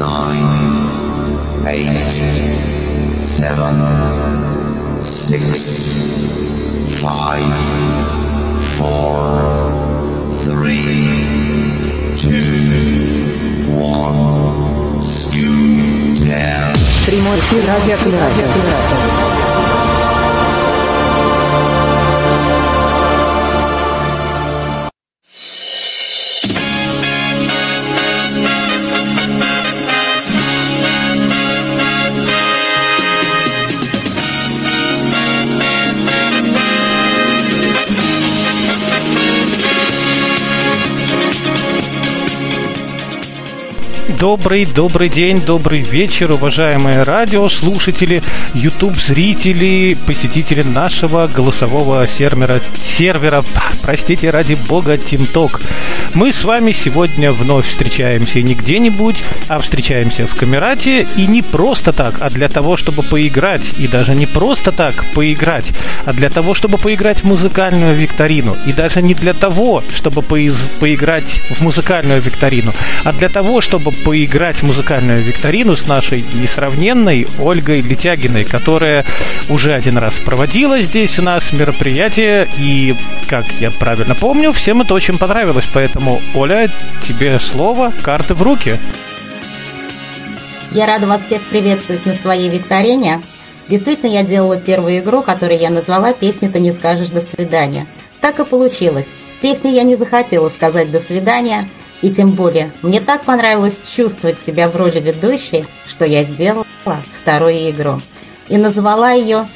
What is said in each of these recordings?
nine, eight, seven, six, five, four, three, two, one, scoot down. Прямой эфир радиоаккумулятор. Добрый, добрый день, добрый вечер, уважаемые радиослушатели, YouTube-зрители, посетители нашего голосового сервера, сервера, простите, ради бога, TimTalk. Мы с вами сегодня вновь встречаемся не где-нибудь, а встречаемся в Камерате, и не просто так, а для того, чтобы поиграть, и даже не просто так поиграть, а для того, чтобы поиграть в музыкальную викторину, и даже не для того, чтобы поиграть в музыкальную викторину, а для того, чтобы поиграть в музыкальную викторину с нашей несравненной Ольгой Летягиной, которая уже один раз проводила здесь у нас мероприятие, и, как я правильно помню, всем это очень понравилось. Поэтому, Оля, тебе слово, карты в руки. Я рада вас всех приветствовать на своей викторине. Действительно, я делала первую игру, которую я назвала «Песни ты не скажешь до свидания». Так и получилось. Песне я не захотела сказать «до свидания», и тем более, мне так понравилось чувствовать себя в роли ведущей, что я сделала вторую игру. И назвала ее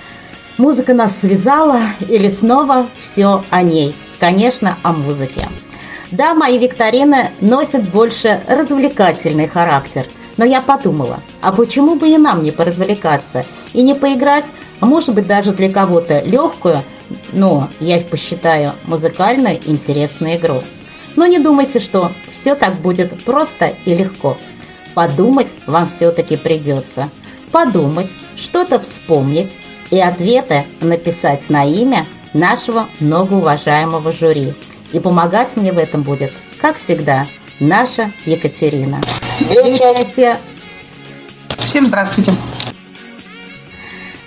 «Музыка нас связала» или снова «Все о ней». Конечно, о музыке. Да, мои викторины носят больше развлекательный характер. Но я подумала, а почему бы и нам не поразвлекаться и не поиграть, а может быть даже для кого-то легкую, но я посчитаю музыкальную интересную игру. Но не думайте, что все так будет просто и легко. Подумать вам все-таки придется. Подумать, что-то вспомнить и ответы написать на имя нашего многоуважаемого жюри. И помогать мне в этом будет, как всегда, наша Екатерина. Для участия... Всем здравствуйте.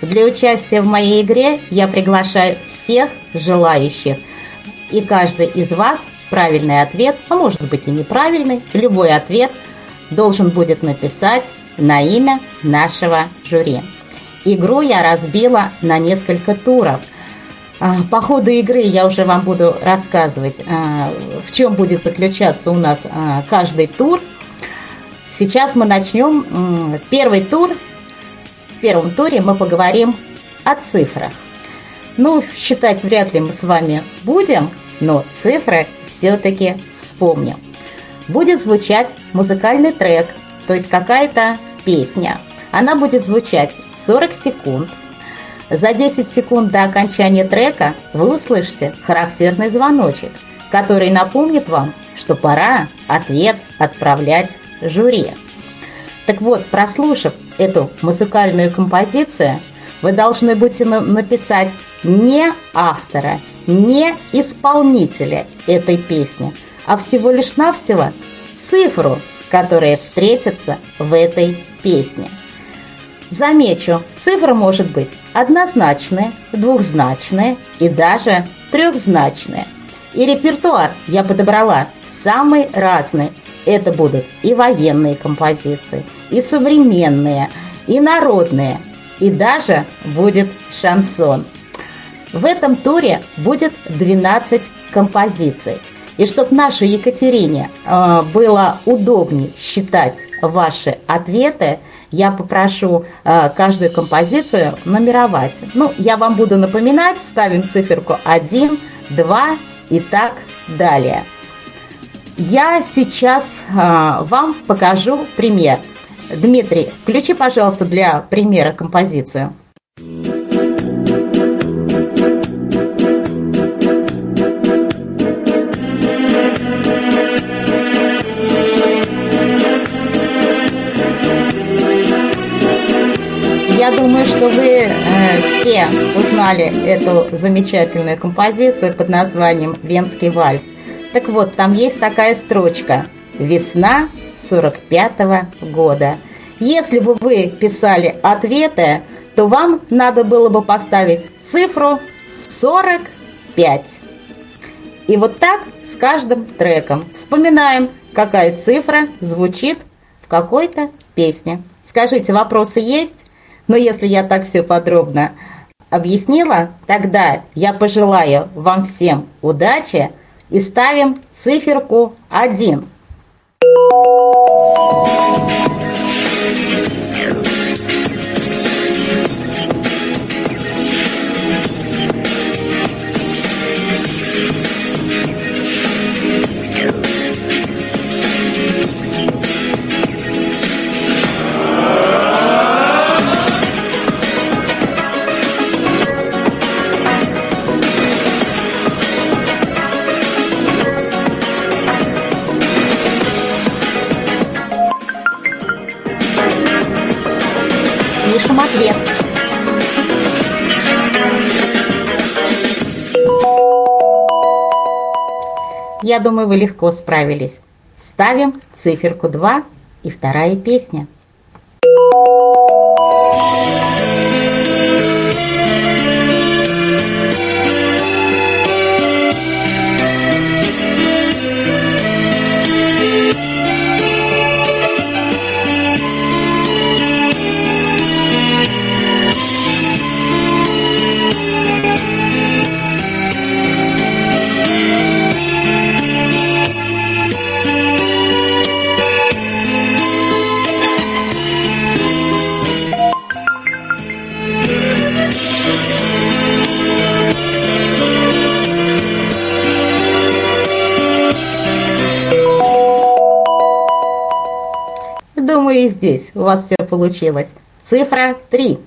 Для участия в моей игре я приглашаю всех желающих. И каждый из вас правильный ответ, а может быть и неправильный, любой ответ должен будет написать на имя нашего жюри. Игру я разбила на несколько туров. А, по ходу игры я уже вам буду рассказывать, а, в чем будет заключаться у нас а, каждый тур. Сейчас мы начнем первый тур. В первом туре мы поговорим о цифрах. Ну, считать вряд ли мы с вами будем, но цифры все-таки вспомним. Будет звучать музыкальный трек, то есть какая-то песня. Она будет звучать 40 секунд. За 10 секунд до окончания трека вы услышите характерный звоночек, который напомнит вам, что пора ответ отправлять жюри. Так вот, прослушав эту музыкальную композицию, вы должны будете написать не автора, не исполнителя этой песни, а всего лишь навсего цифру, которая встретится в этой песне. Замечу, цифра может быть однозначная, двухзначная и даже трехзначная. И репертуар я подобрала самый разный. Это будут и военные композиции, и современные, и народные, и даже будет шансон. В этом туре будет 12 композиций. И чтобы нашей Екатерине э, было удобнее считать ваши ответы, я попрошу э, каждую композицию нумеровать. Ну, я вам буду напоминать, ставим циферку 1, 2 и так далее. Я сейчас э, вам покажу пример. Дмитрий, включи, пожалуйста, для примера композицию. Узнали эту замечательную композицию под названием «Венский вальс». Так вот, там есть такая строчка «Весна 45 года. Если бы вы писали ответы, то вам надо было бы поставить цифру 45. И вот так с каждым треком. Вспоминаем, какая цифра звучит в какой-то песне. Скажите, вопросы есть? Но если я так все подробно объяснила, тогда я пожелаю вам всем удачи и ставим циферку 1. Я думаю, вы легко справились. Ставим циферку 2 и вторая песня. Думаю, и здесь у вас все получилось. Цифра 3.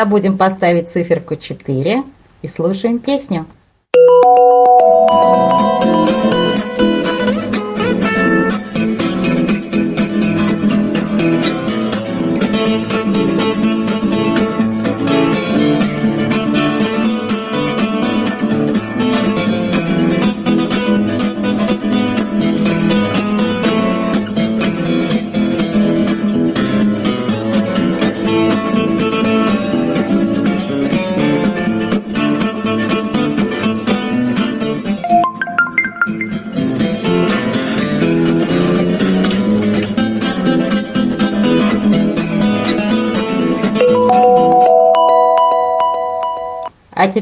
Забудем поставить циферку 4 и слушаем песню.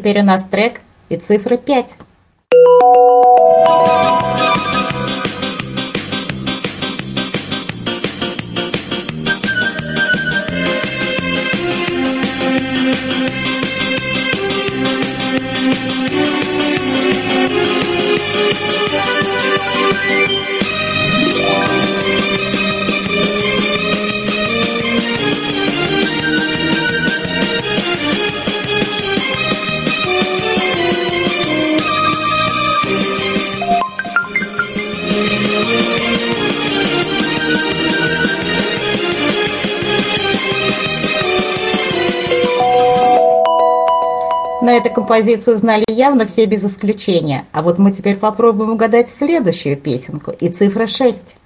Теперь у нас трек и цифра 5. Но эту композицию знали явно все без исключения. А вот мы теперь попробуем угадать следующую песенку. И цифра 6.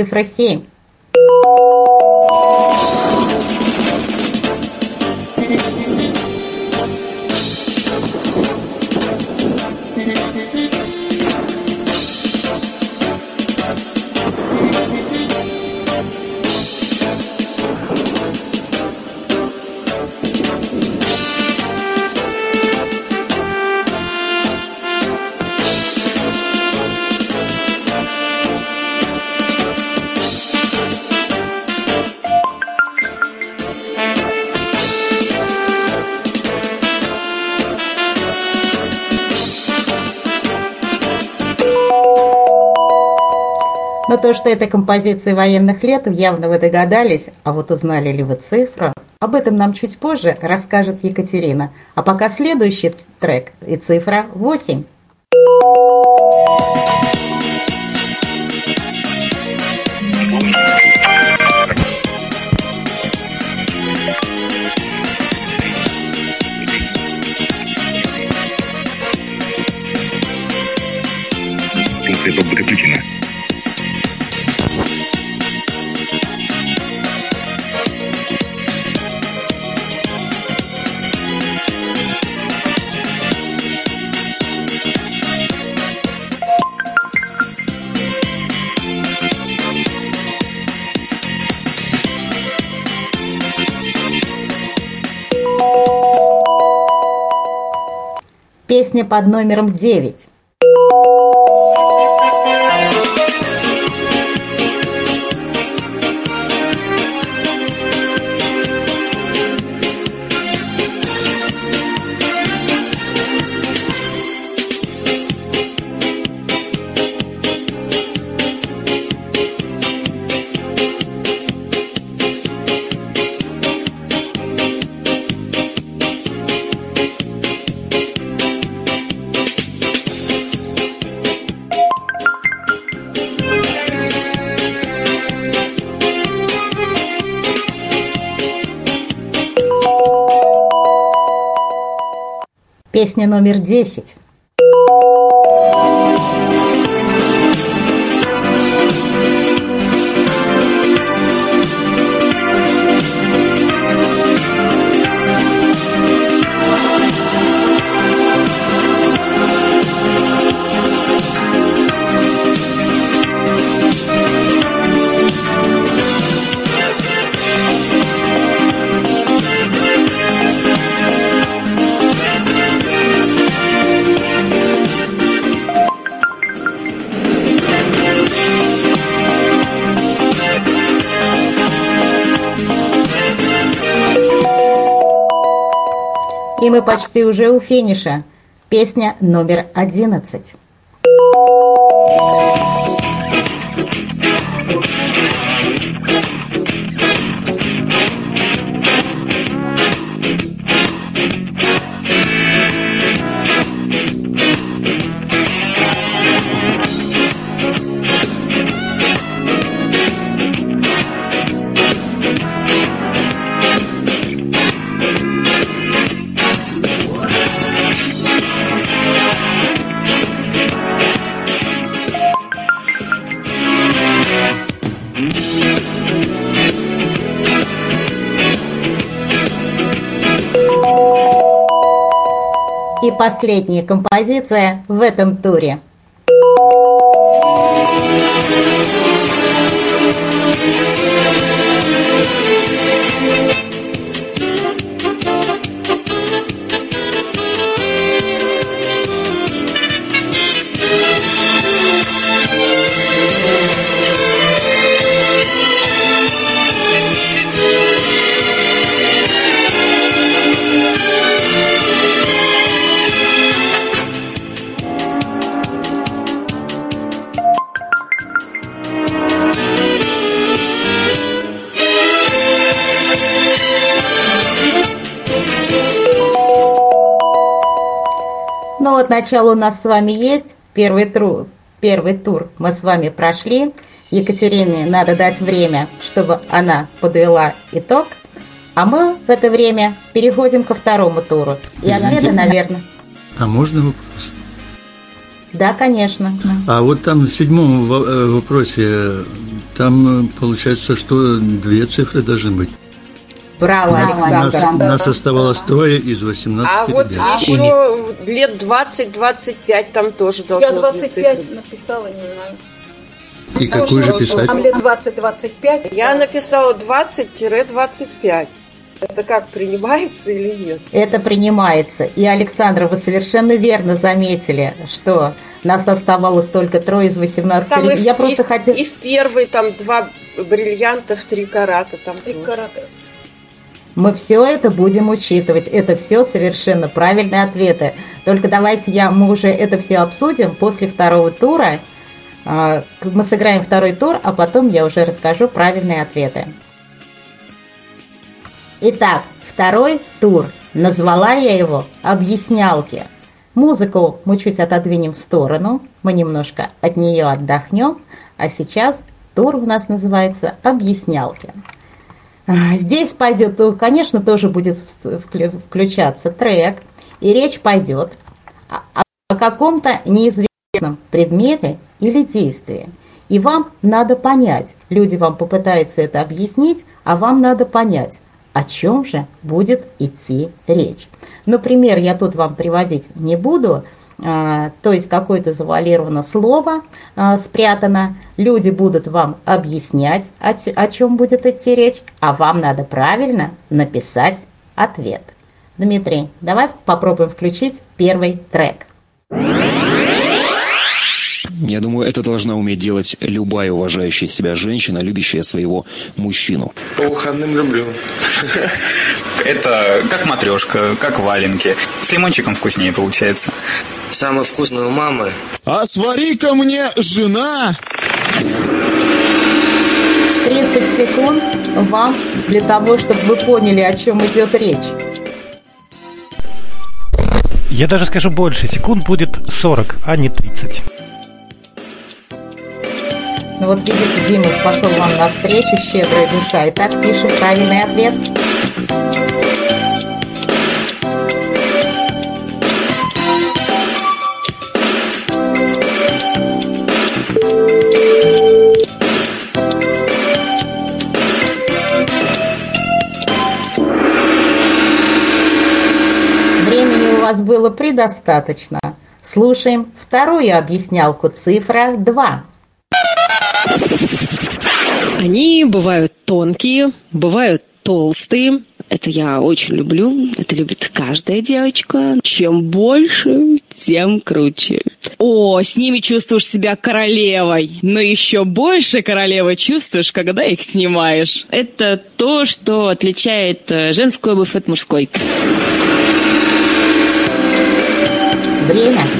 Цифра 7. Но то, что это композиции военных лет, явно вы догадались, а вот узнали ли вы цифру? Об этом нам чуть позже расскажет Екатерина. А пока следующий трек и цифра 8. Песня под номером 9. Песня номер 10. Мы почти уже у финиша. Песня номер 11. Последняя композиция в этом туре. Ну вот начало у нас с вами есть. Первый, тру, первый тур мы с вами прошли. Екатерине надо дать время, чтобы она подвела итог. А мы в это время переходим ко второму туру. И ответы, наверное. А можно вопрос? Да, конечно. А вот там в седьмом э, вопросе, там э, получается, что две цифры должны быть. Браво, Нас, Александр. нас оставалось трое из 18 А вот ребят. еще лет 20-25 там тоже должно Я быть 25 цифры. написала, не знаю. И какую же писать? Там лет 20-25. Я написала 20-25. Это как, принимается или нет? Это принимается. И, Александра, вы совершенно верно заметили, что нас оставалось только трое из 18 Там и, ребят. Я в- просто и, хотела... и в первый там два бриллианта в три карата. Там Три тоже. карата. Мы все это будем учитывать. Это все совершенно правильные ответы. Только давайте я, мы уже это все обсудим после второго тура. А, Мы сыграем второй тур, а потом я уже расскажу правильные ответы. Итак, второй тур. Назвала я его «Объяснялки». Музыку мы чуть отодвинем в сторону, мы немножко от нее отдохнем, а сейчас тур у нас называется «Объяснялки». А, Здесь пойдет, то, конечно, тоже будет включаться трек, и речь пойдет о, каком-то неизвестном предмете или действии. И вам надо понять, люди вам попытаются это объяснить, а вам надо понять, о чем же будет идти речь. Например, я тут вам приводить не буду, то есть какое-то завуалировано слово а, спрятано, люди будут вам объяснять, о, о чем будет идти речь, а вам надо правильно написать ответ. Дмитрий, давай попробуем включить первый трек. Я думаю, это должна уметь делать любая уважающая себя женщина, любящая своего мужчину. По выходным люблю. Это как матрешка, как валенки. С лимончиком вкуснее получается. Самый вкусный у мамы. А свари-ка мне, жена! 30 секунд вам для того, чтобы вы поняли, о чем идет речь. Я даже скажу больше, секунд будет 40, а не 30. Ну вот видите, Дима пошел вам навстречу, щедрая душа. Итак, пишем правильный ответ. Времени у вас было предостаточно. Слушаем вторую объяснялку. Цифра 2. Они бывают тонкие, бывают толстые. Это я очень люблю. Это любит каждая девочка. Чем больше, тем круче. О, с ними чувствуешь себя королевой. Но еще больше королевой чувствуешь, когда их снимаешь. Это то, что отличает э, женскую обувь от мужской. Время.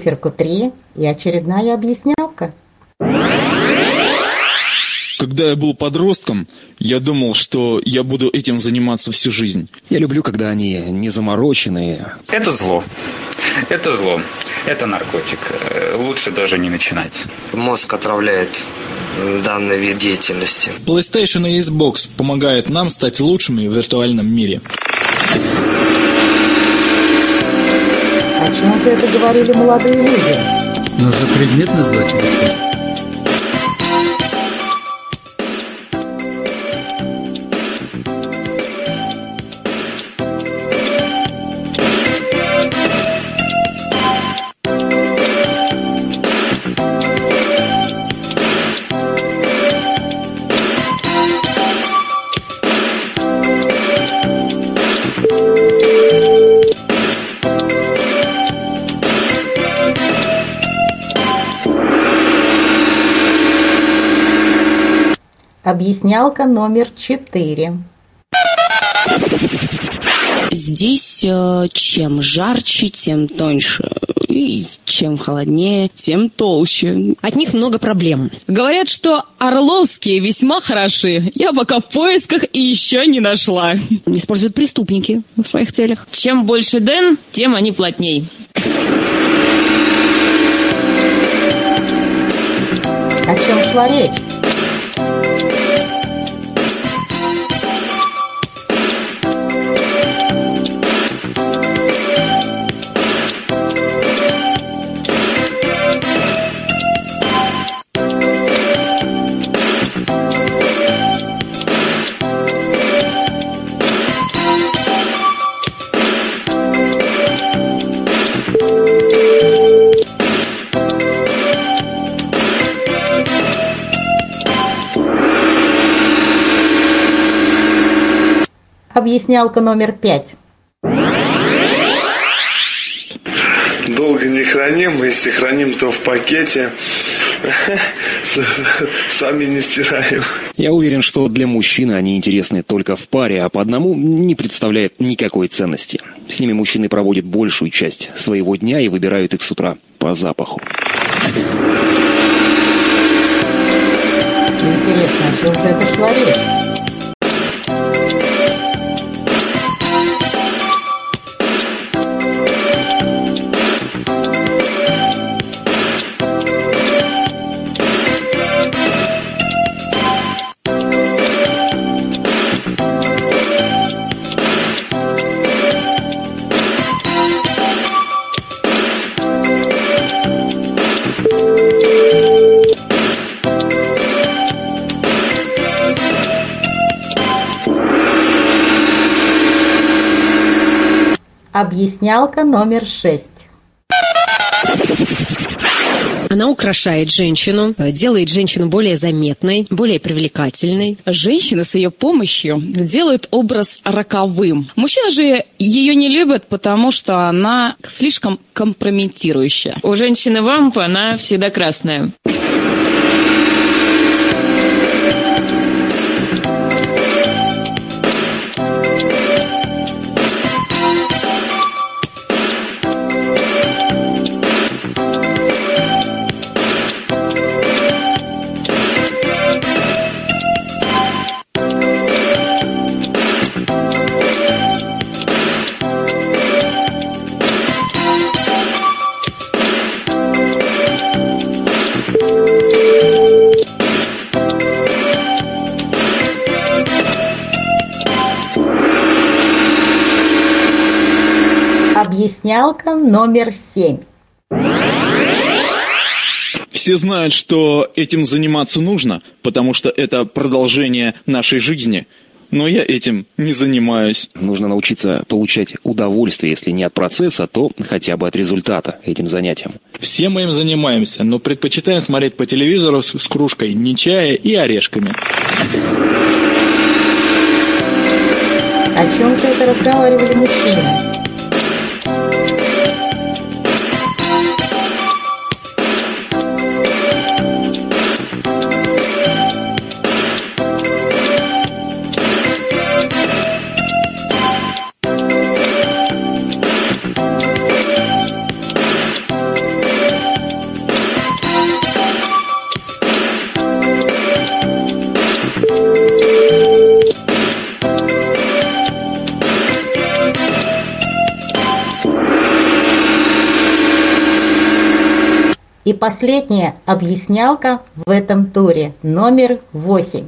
Циферку 3 и очередная объяснялка. Когда я был подростком, я думал, что я буду этим заниматься всю жизнь. Я люблю, когда они не замороченные. Это зло. Это зло. Это наркотик. Э, Лучше даже не начинать. Мозг отравляет данный вид деятельности. PlayStation и Xbox помогают нам стать лучшими в виртуальном мире. О чем же это говорили молодые люди? Нужно предмет назвать. Объяснялка номер 4. Здесь э, чем жарче, тем тоньше. И чем холоднее, тем толще. От них много проблем. Говорят, что орловские весьма хороши. Я пока в поисках и еще не нашла. Используют преступники в своих целях. Чем больше ден, тем они плотней. О чем шла речь? Объяснялка номер пять. Долго не храним, если храним, то в пакете. Сами не стираем. Я уверен, что для мужчины они интересны только в паре, а по одному не представляет никакой ценности. С ними мужчины проводят большую часть своего дня и выбирают их с утра по запаху. Интересно, о чем же это шла Объяснялка номер шесть. Она украшает женщину, делает женщину более заметной, более привлекательной. Женщина с ее помощью делает образ роковым. Мужчины же ее не любят, потому что она слишком компрометирующая. У женщины вампа она всегда красная. Номер семь. Все знают, что этим заниматься нужно, потому что это продолжение нашей жизни. Но я этим не занимаюсь. Нужно научиться получать удовольствие, если не от процесса, то хотя бы от результата этим занятием. Все мы им занимаемся, но предпочитаем смотреть по телевизору с, с кружкой не чая и орешками. О чем же это разговаривали мужчины? Последняя объяснялка в этом туре, номер восемь.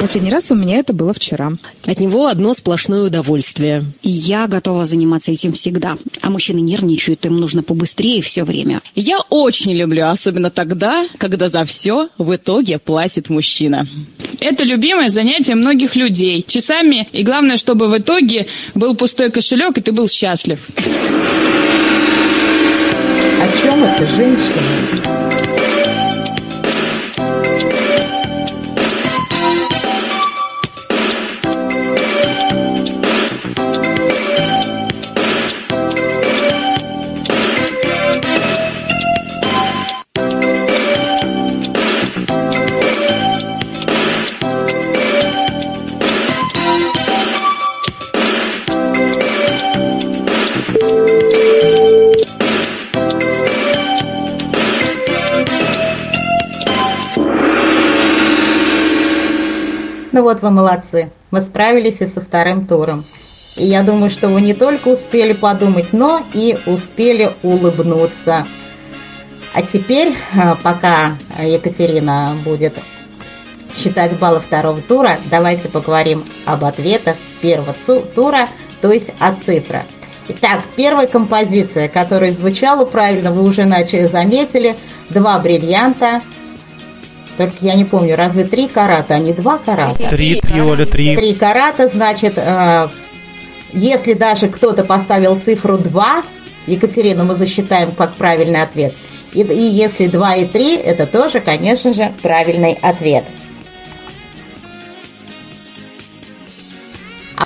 Последний раз у меня это было вчера. От него одно сплошное удовольствие. Я готова заниматься этим всегда. А мужчины нервничают, им нужно побыстрее все время. Я очень люблю, особенно тогда, когда за все в итоге платит мужчина. Это любимое занятие многих людей. Часами, и главное, чтобы в итоге был пустой кошелек, и ты был счастлив. Чем это, женщина? Вот вы молодцы. Мы справились и со вторым туром. И я думаю, что вы не только успели подумать, но и успели улыбнуться. А теперь, а, пока Екатерина будет считать баллы второго тура, давайте поговорим об ответах первого тура, то есть о цифрах. Итак, первая композиция, которая звучала правильно, вы уже начали заметили. Два бриллианта. Только я не помню, разве три карата, а не два карата? Три, три, Оля, три. Три карата, значит, э, если даже кто-то поставил цифру 2, Екатерину мы засчитаем как правильный ответ. И, и если 2 и 3, это тоже, конечно же, правильный ответ.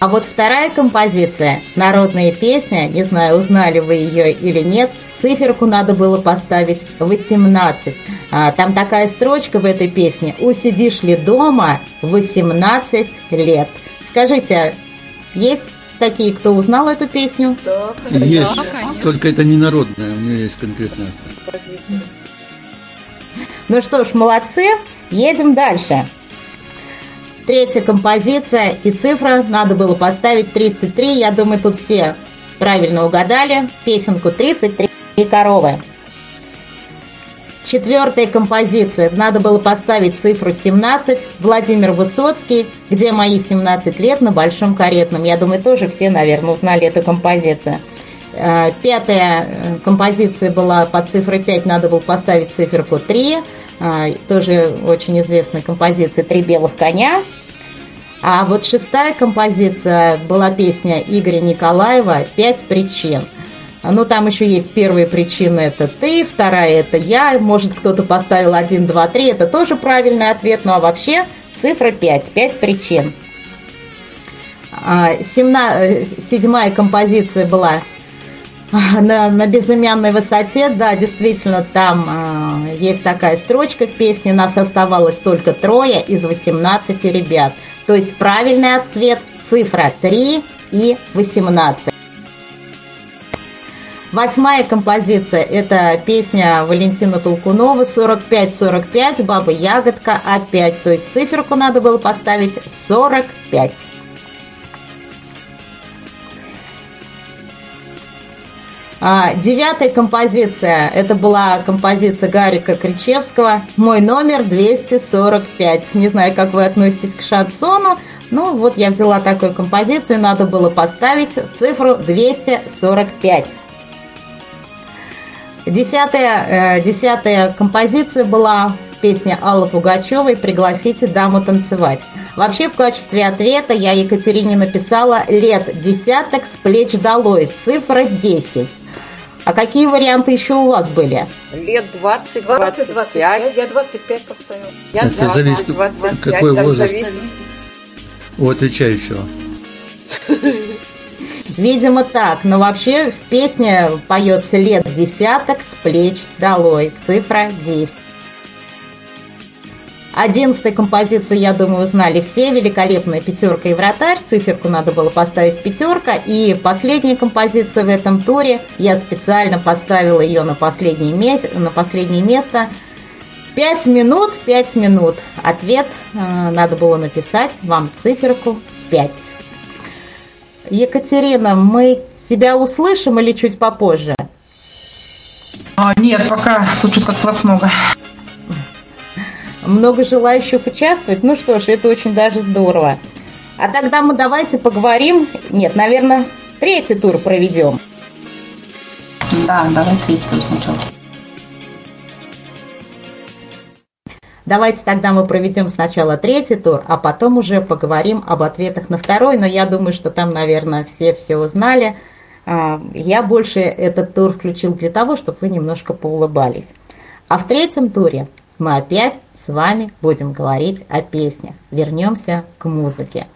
А вот вторая композиция, народная песня, не знаю, узнали вы ее или нет, циферку надо было поставить 18. А, там такая строчка в этой песне «Усидишь ли дома 18 лет». Скажите, есть такие, кто узнал эту песню? Да. Есть, да, только это не народная, у нее есть конкретная. Ну что ж, молодцы, едем дальше. Третья композиция и цифра надо было поставить 33. Я думаю, тут все правильно угадали. Песенку 33 коровы. Четвертая композиция. Надо было поставить цифру 17. Владимир Высоцкий. Где мои 17 лет на Большом Каретном. Я думаю, тоже все, наверное, узнали эту композицию. Э, пятая э, композиция была под цифрой 5. Надо было поставить циферку 3. А, тоже очень известная композиция «Три белых коня». А вот шестая композиция была песня Игоря Николаева «Пять причин». Ну, там еще есть первая причина – это ты, вторая – это я. Может, кто-то поставил один, два, три. Это тоже правильный ответ. Ну, а вообще цифра 5. 5 причин. А, семна, э, седьмая композиция была на, на безымянной высоте, да, действительно, там э, есть такая строчка в песне, нас оставалось только трое из 18 ребят. То есть правильный ответ цифра 3 и 18. Восьмая композиция – это песня Валентина Толкунова «45-45», «Баба Ягодка» опять. То есть циферку надо было поставить 45. Девятая композиция, это была композиция Гарика Кричевского, мой номер 245. Не знаю, как вы относитесь к шансону, но вот я взяла такую композицию, надо было поставить цифру 245. Десятая, э, десятая композиция была песня Аллы Пугачевой «Пригласите даму танцевать». Вообще, в качестве ответа я Екатерине написала «Лет десяток с плеч долой», цифра 10. А какие варианты еще у вас были? Лет 20, 20 25. Я 25 поставила. Я Это 20, зависит, 25, какой возраст зависит. у отвечающего. Видимо так, но вообще в песне поется лет десяток с плеч долой, цифра 10. Одиннадцатую композицию, я думаю, узнали все. Великолепная пятерка и вратарь. Циферку надо было поставить пятерка. И последняя композиция в этом туре. Я специально поставила ее на последнее, на последнее место. Пять минут, пять минут. Ответ э, надо было написать вам циферку пять. Екатерина, мы тебя услышим или чуть попозже? А, нет, пока тут что-то как-то вас много много желающих участвовать. Ну что ж, это очень даже здорово. А тогда мы давайте поговорим. Нет, наверное, третий тур проведем. Да, давай третий тур сначала. Давайте тогда мы проведем сначала третий тур, а потом уже поговорим об ответах на второй. Но я думаю, что там, наверное, все все узнали. А, я больше этот тур включил для того, чтобы вы немножко поулыбались. А в третьем туре мы опять с вами будем говорить о песнях. Вернемся к музыке.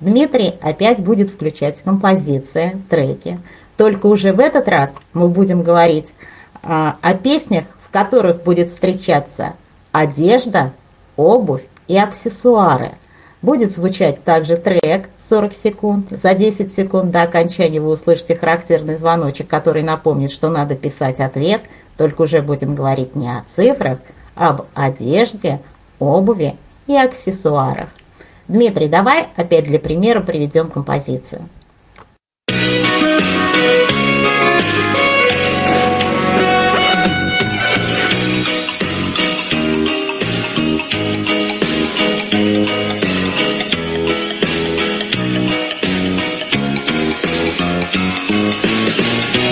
Дмитрий опять будет включать композиции, треки. Только уже в этот раз мы будем говорить а, о песнях, в которых будет встречаться одежда, обувь и аксессуары. Будет звучать также трек 40 секунд. За 10 секунд до окончания вы услышите характерный звоночек, который напомнит, что надо писать ответ. Только уже будем говорить не о цифрах, об одежде, обуви и аксессуарах. Дмитрий, давай опять для примера приведем композицию.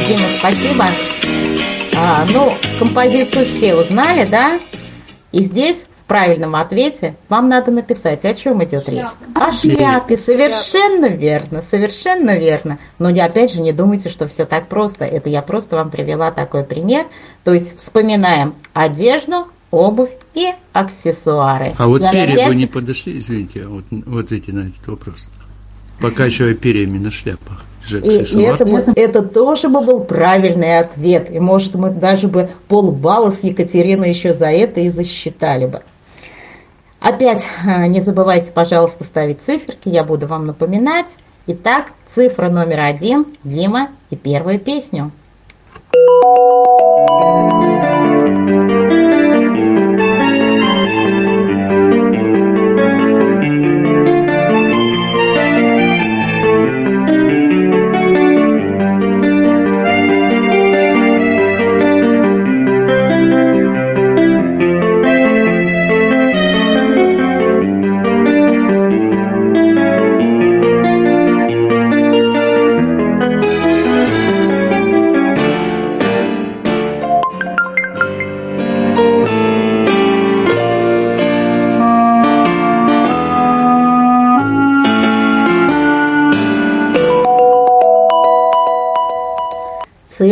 Дима, спасибо. А, ну, композицию все узнали, да? И здесь в правильном ответе вам надо написать, о чем идет речь. О шляпе, совершенно верно, совершенно верно. Но не, опять же не думайте, что все так просто. Это я просто вам привела такой пример. То есть вспоминаем одежду, обувь и аксессуары. А вот Я перья опять- бы не подошли, извините, а вот, вот эти на этот вопрос. Покачивая перьями на шляпах. И, и это, бы- это тоже бы был правильный ответ. И, может, мы даже бы полбалла с Екатериной еще за это и засчитали бы. Опять э, не забывайте, пожалуйста, ставить циферки, я буду вам напоминать. Итак, цифра номер один, Дима и первую песню.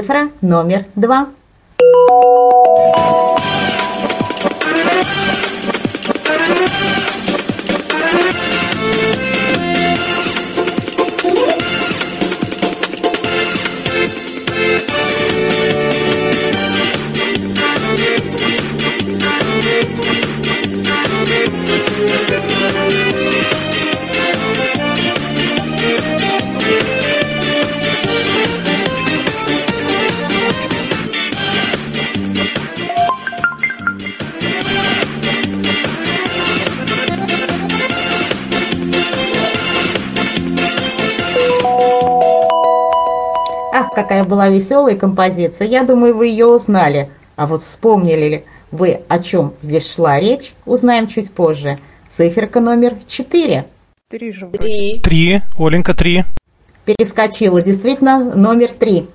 Цифра номер два. Ах, какая была веселая композиция. Я думаю, вы ее узнали. А вот вспомнили ли вы, о чем здесь шла речь, узнаем чуть позже. Циферка номер четыре. Три же Три. Три. Оленька, три. Перескочила. Действительно, номер три.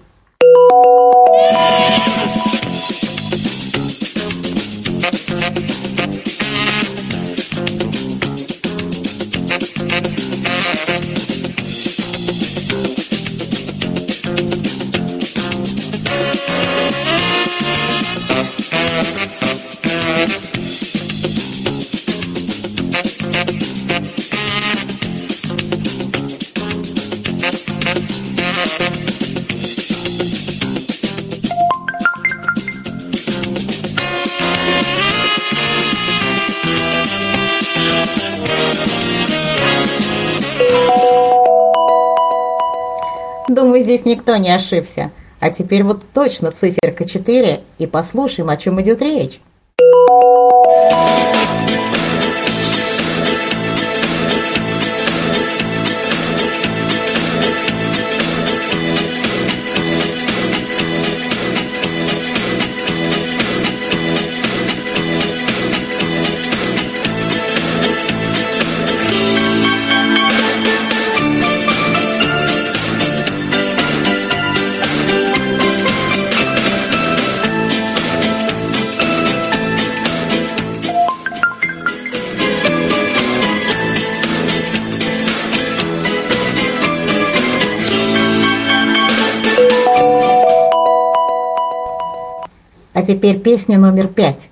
Ошибся. А теперь вот точно циферка 4 и послушаем, о чем идет речь. Песня номер пять.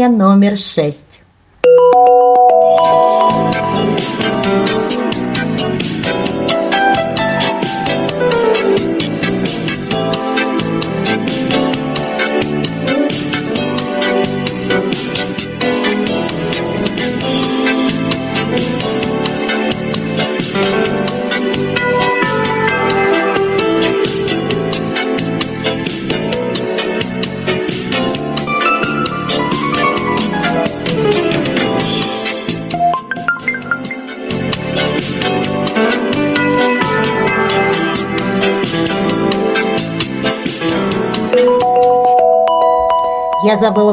Песня номер шесть.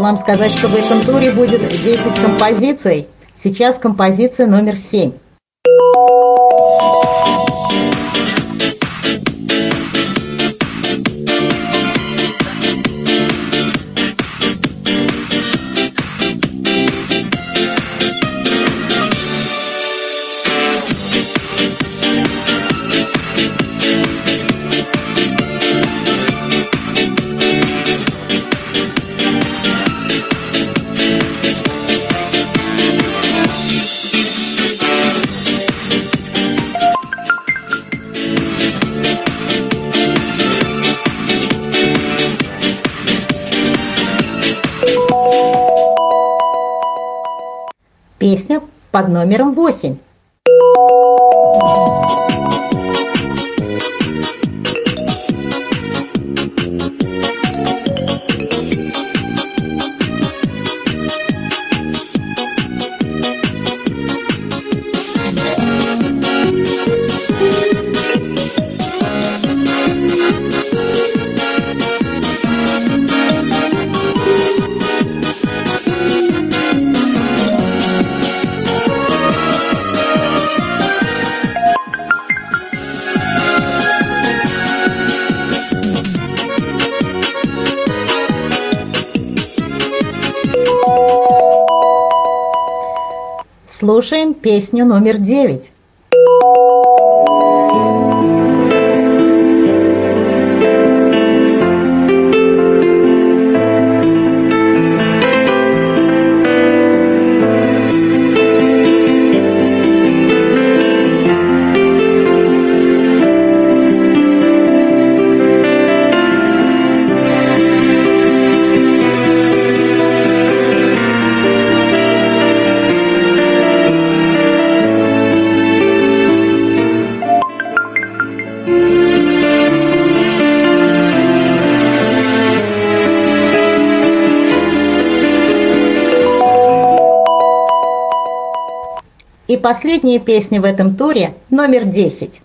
Вам сказать, что в этом туре будет 10 композиций. Сейчас композиция номер 7. Под номером 8. Слушаем песню номер 9. Последняя песня в этом туре номер 10.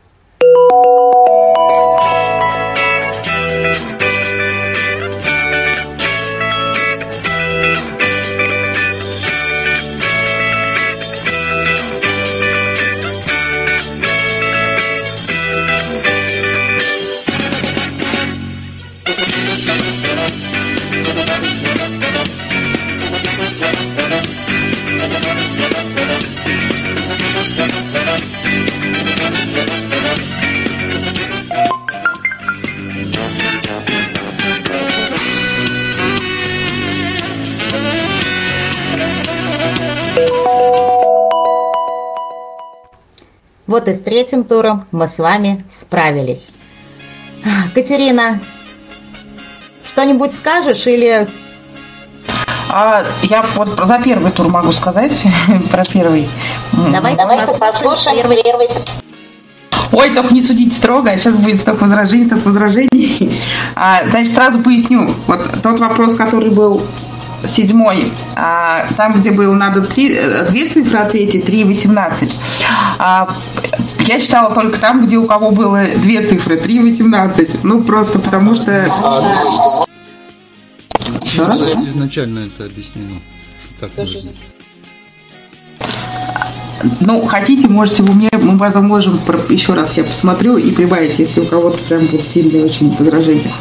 Третьим туром мы с вами справились. Катерина, что-нибудь скажешь или... А, я вот за первый тур могу сказать, про первый. Давай, давай послушаем первый. первый. Ой, только не судите строго, сейчас будет стоп возражений, стоп возражений. А, значит, сразу поясню. Вот тот вопрос, который был седьмой, а, там, где было надо три, две цифры ответить, 3 и 18. А, я читала только там, где у кого было две цифры, 3 и 18. Ну, просто потому что... Еще раз? Изначально это объяснено, что так нужно. Ну, хотите, можете вы мне, мы можем, еще раз я посмотрю и прибавить, если у кого-то прям будут сильные очень возражения.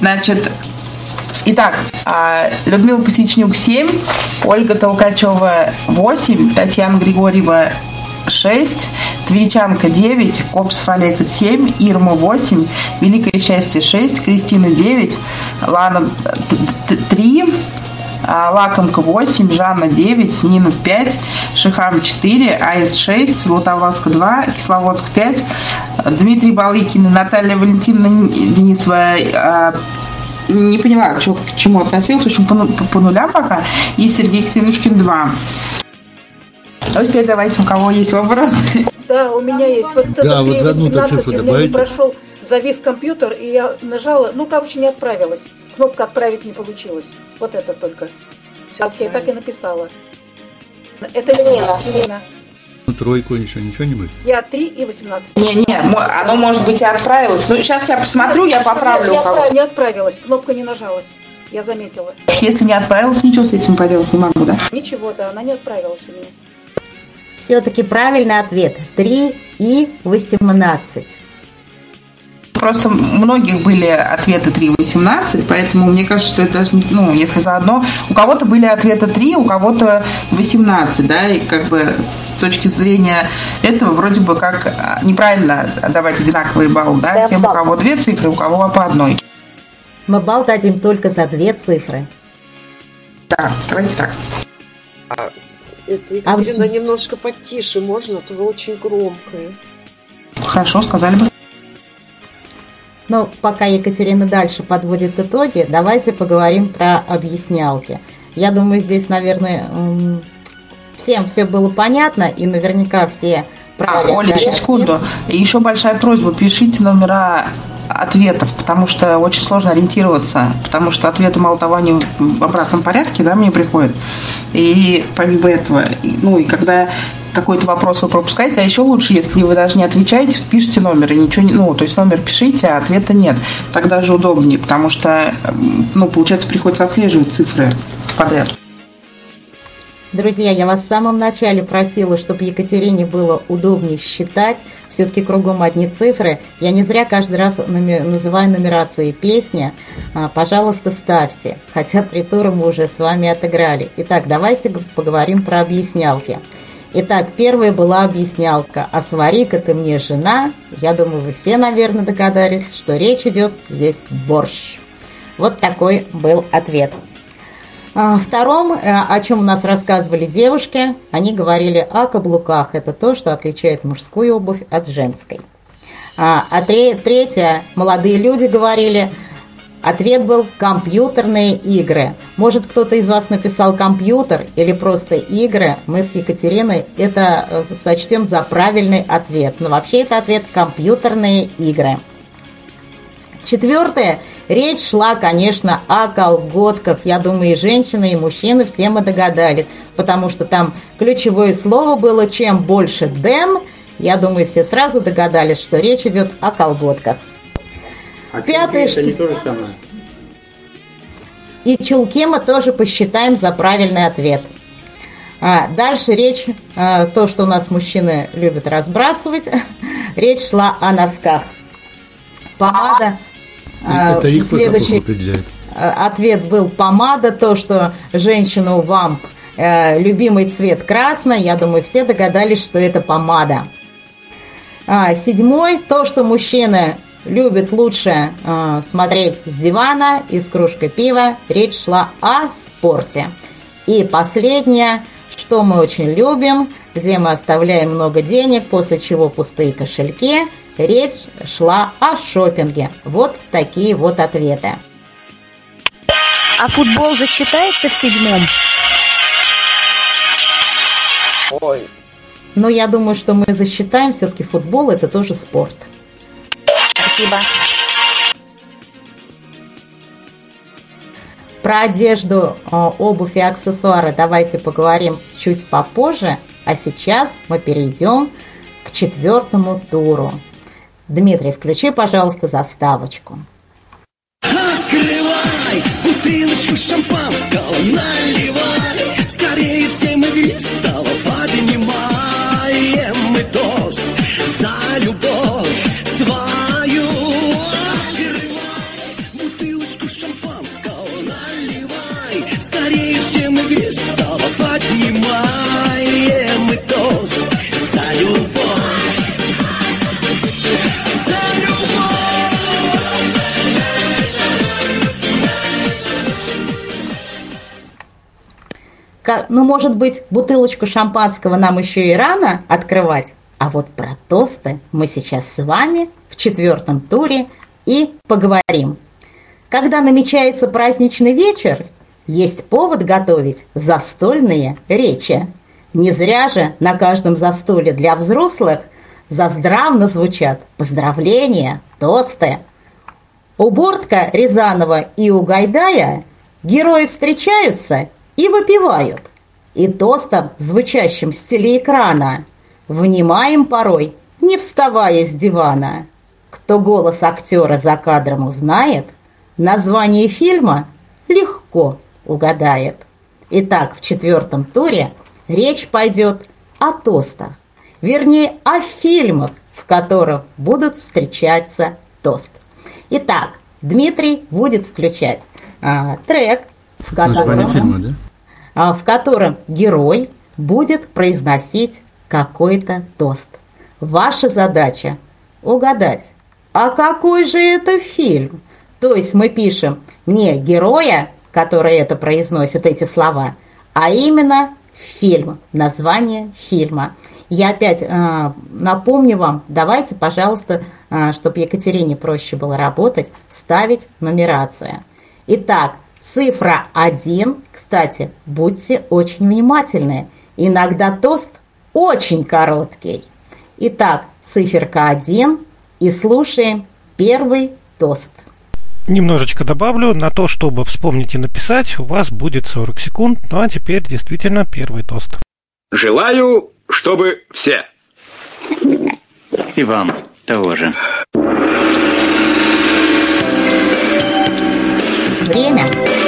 Значит, Итак, Людмила Посечнюк 7, Ольга Толкачева 8, Татьяна Григорьева 6, Твичанка 9, Копс Олег 7, Ирма 8, Великое счастье 6, Кристина 9, Лана 3, а, Лакомка 8, Жанна 9, Нина 5, Шихам 4, АС 6, Златовласка 2, Кисловодск 5, Дмитрий Балыкин, Наталья Валентиновна Денисова а, не поняла, что, к чему относилась, в общем, по, по, по нулям пока, и Сергей Ксенушкин 2. А теперь давайте, у кого есть вопросы. Да, у меня есть. Вот Да, вот за одну-то 18 цифру не добавите. прошел, завис компьютер, и я нажала, ну, короче, не отправилась. Кнопка «Отправить» не получилась. Вот это только. Сейчас я так и написала. Это Нина. Нина. Ну, тройку еще ничего не будет? Я 3 и 18. Не-не, мо- оно может быть и отправилось. Ну, сейчас я посмотрю, я поправлю Не у кого. Не отправилась, кнопка не нажалась. Я заметила. Если не отправилось, ничего с этим поделать не могу, да? Ничего, да, она не отправилась у меня. Все-таки правильный ответ 3 и 18. Просто у многих были ответы 3 18, поэтому мне кажется, что это ну, если заодно. У кого-то были ответы 3, у кого-то 18, да, и как бы с точки зрения этого вроде бы как а, неправильно давать одинаковые баллы, да, тем, у кого две цифры, у кого по одной. Мы балл дадим только за две цифры. Да, давайте так. Это Екатерина немножко потише, можно? А то вы очень громкое. Хорошо, сказали бы. Но пока Екатерина дальше подводит итоги, давайте поговорим про объяснялки. Я думаю, здесь, наверное, всем все было понятно, и наверняка все А, правильно Оля, секунду. И еще большая просьба, пишите номера ответов, потому что очень сложно ориентироваться, потому что ответы мало того, они в обратном порядке, да, мне приходят. И помимо этого, ну и когда какой-то вопрос вы пропускаете, а еще лучше, если вы даже не отвечаете, пишите номер, и ничего не, ну, то есть номер пишите, а ответа нет. Так даже удобнее, потому что, ну, получается, приходится отслеживать цифры подряд. Друзья, я вас в самом начале просила, чтобы Екатерине было удобнее считать. Все-таки кругом одни цифры. Я не зря каждый раз называю нумерацией песни. А, Пожалуйста, ставьте. Хотя три тура мы уже с вами отыграли. Итак, давайте поговорим про объяснялки. Итак, первая была объяснялка. А свари-ка ты мне жена. Я думаю, вы все, наверное, догадались, что речь идет здесь борщ. Вот такой был ответ. А, Втором, э, о чем у нас рассказывали девушки, они говорили о каблуках. Это то, что отличает мужскую обувь от женской. А, а тре- третье, молодые люди говорили, ответ был компьютерные игры. Может, кто-то из вас написал компьютер или просто игры. Мы с Екатериной это э, сочтем за правильный ответ. Но вообще это ответ компьютерные игры. Четвертое. Речь шла, конечно, о колготках. Я думаю, и женщины, и мужчины все мы догадались, потому что там ключевое слово было «чем больше Дэн». Я думаю, все сразу догадались, что речь идет о колготках. Пятое, это не что- то же самое. И чулки мы тоже посчитаем за правильный ответ. А, дальше речь, а, то, что у нас мужчины любят разбрасывать, речь шла о носках. Помада. А, Это их следующий определяет. а, ответ был помада, то, что женщину вамп э, любимый цвет красный. Я думаю, все догадались, что это помада. А, седьмой, то, что мужчины любят лучше э, смотреть с дивана и с кружкой пива. Речь шла о спорте. И последнее, что мы очень любим, где мы оставляем много денег, после чего пустые кошельки. Речь шла о шопинге. Вот такие вот ответы. А футбол засчитается в седьмом? Ой. Но я думаю, что мы засчитаем, все-таки футбол это тоже спорт. Спасибо. Про одежду, э, обувь и аксессуары давайте поговорим чуть попозже. А сейчас мы перейдем к четвертому туру. Дмитрий, включи, пожалуйста, заставочку. Открывай бутылочку шампанского, наливай Скорее всем игристого Ну, может быть, бутылочку шампанского нам еще и рано открывать? А вот про тосты мы сейчас с вами в четвертом туре и поговорим. Когда намечается праздничный вечер, есть повод готовить застольные речи. Не зря же на каждом застоле для взрослых заздравно звучат поздравления, тосты. У Бортка, Рязанова и у Гайдая герои встречаются и выпивают. И тостом, звучащим с телеэкрана, внимаем порой, не вставая с дивана. Кто голос актера за кадром узнает, название фильма легко угадает. Итак, в четвертом туре речь пойдет о тостах, вернее, о фильмах, в которых будут встречаться тост. Итак, Дмитрий будет включать а, трек, в Название котором, фильма, да? А, в котором герой будет произносить какой-то тост. Ваша задача угадать, а какой же это фильм? То есть мы пишем не героя, который это произносит, эти слова, а именно фильм, название фильма. Я опять э, напомню вам, давайте, пожалуйста, э, чтобы Екатерине проще было работать, ставить нумерацию. Итак, цифра 1, кстати, будьте очень внимательны. Иногда тост очень короткий. Итак, циферка 1 и слушаем первый тост. Немножечко добавлю, на то, чтобы вспомнить и написать, у вас будет 40 секунд. Ну а теперь действительно первый тост. Желаю, чтобы все. И вам того же. Время.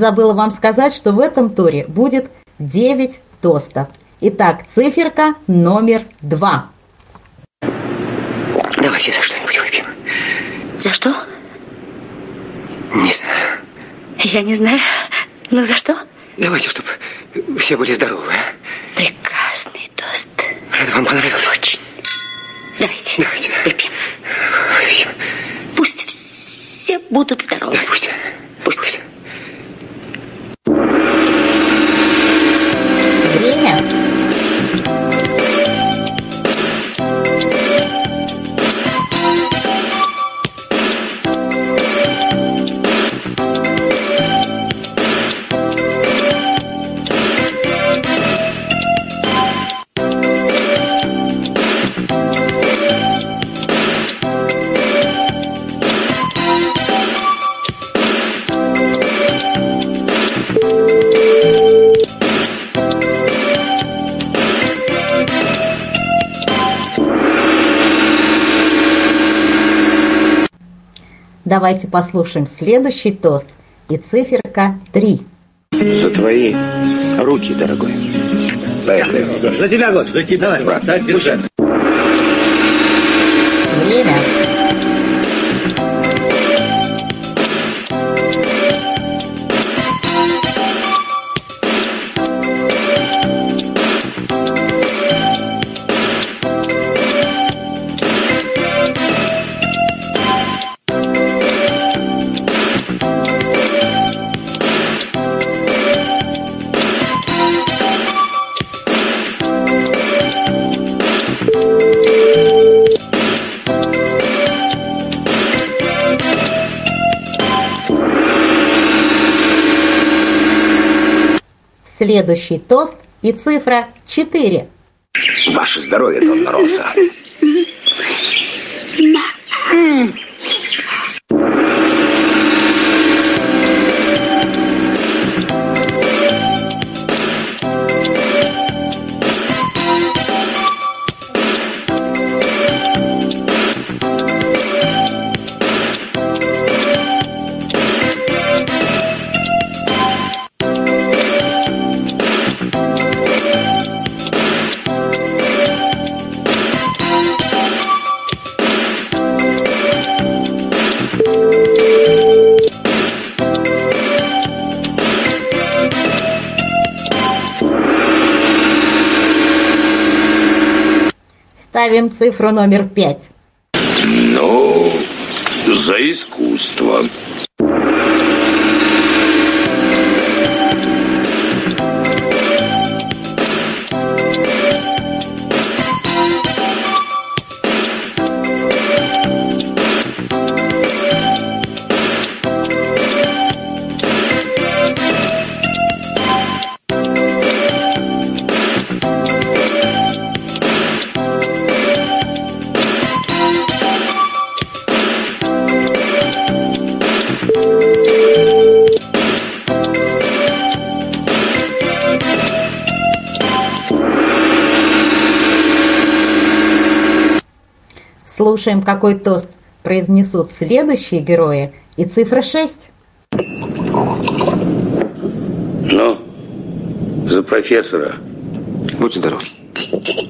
Забыла вам сказать, что в этом туре будет 9 тостов. Итак, циферка номер 2. Давайте за что-нибудь выпьем. За что? Не знаю. Я не знаю. Ну за что? Давайте, чтобы все были здоровы. а? Прекрасный тост. Рада, вам понравилось? Очень. Давайте. Давайте. Выпьем. Выпьем. Пусть все будут здоровы. Да, пусть. Пусть. Время. Давайте послушаем следующий тост. И циферка 3. За твои руки, дорогой. Поехали. За тебя, Гош, за тебя. Давай, брат, держи. Время. Следующий тост и цифра 4. Ваше здоровье, Донна Роса. Ставим цифру номер пять. Ну, за искусство. Слушаем, какой тост произнесут следующие герои. И цифра 6. Ну, за профессора. Будьте здоровы.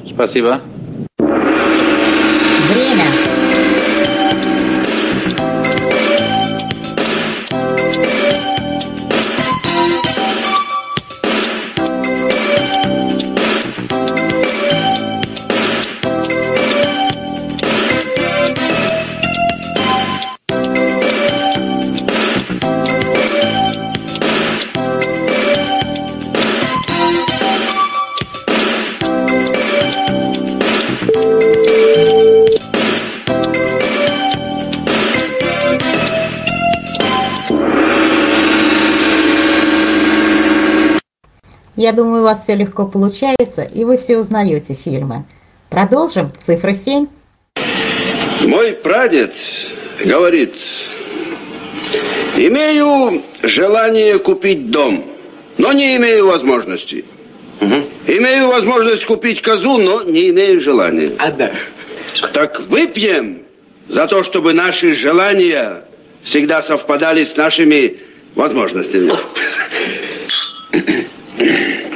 Спасибо. Я думаю, у вас все легко получается, и вы все узнаете фильмы. Продолжим. Цифра 7. Мой прадед говорит, имею желание купить дом, но не имею возможности. Имею возможность купить козу, но не имею желания. А да. Так выпьем за то, чтобы наши желания всегда совпадали с нашими возможностями. Thank you.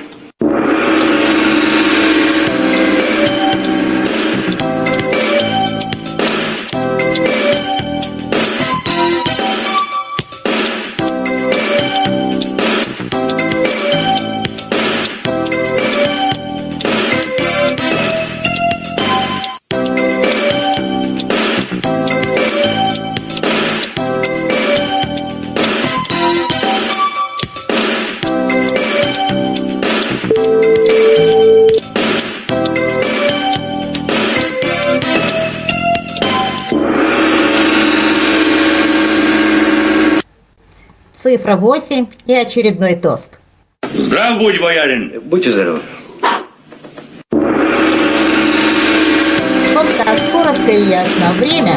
Цифра 8 и очередной тост. Здрав будь, боярин. Будьте здоровы. Вот так, коротко и ясно. Время.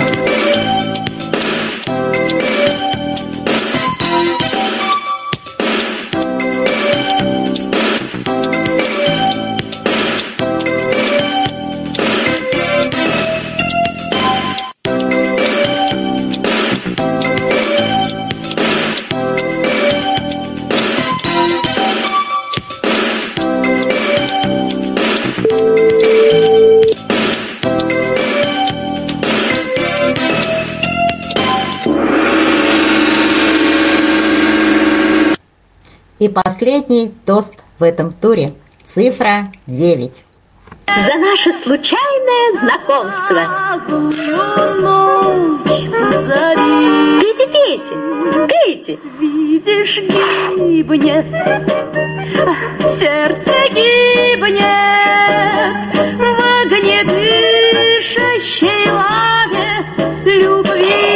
Последний тост в этом туре. Цифра 9. За наше случайное знакомство. Пейте, пейте, пейте. Видишь, гибнет, сердце гибнет в огне дышащей лаве любви.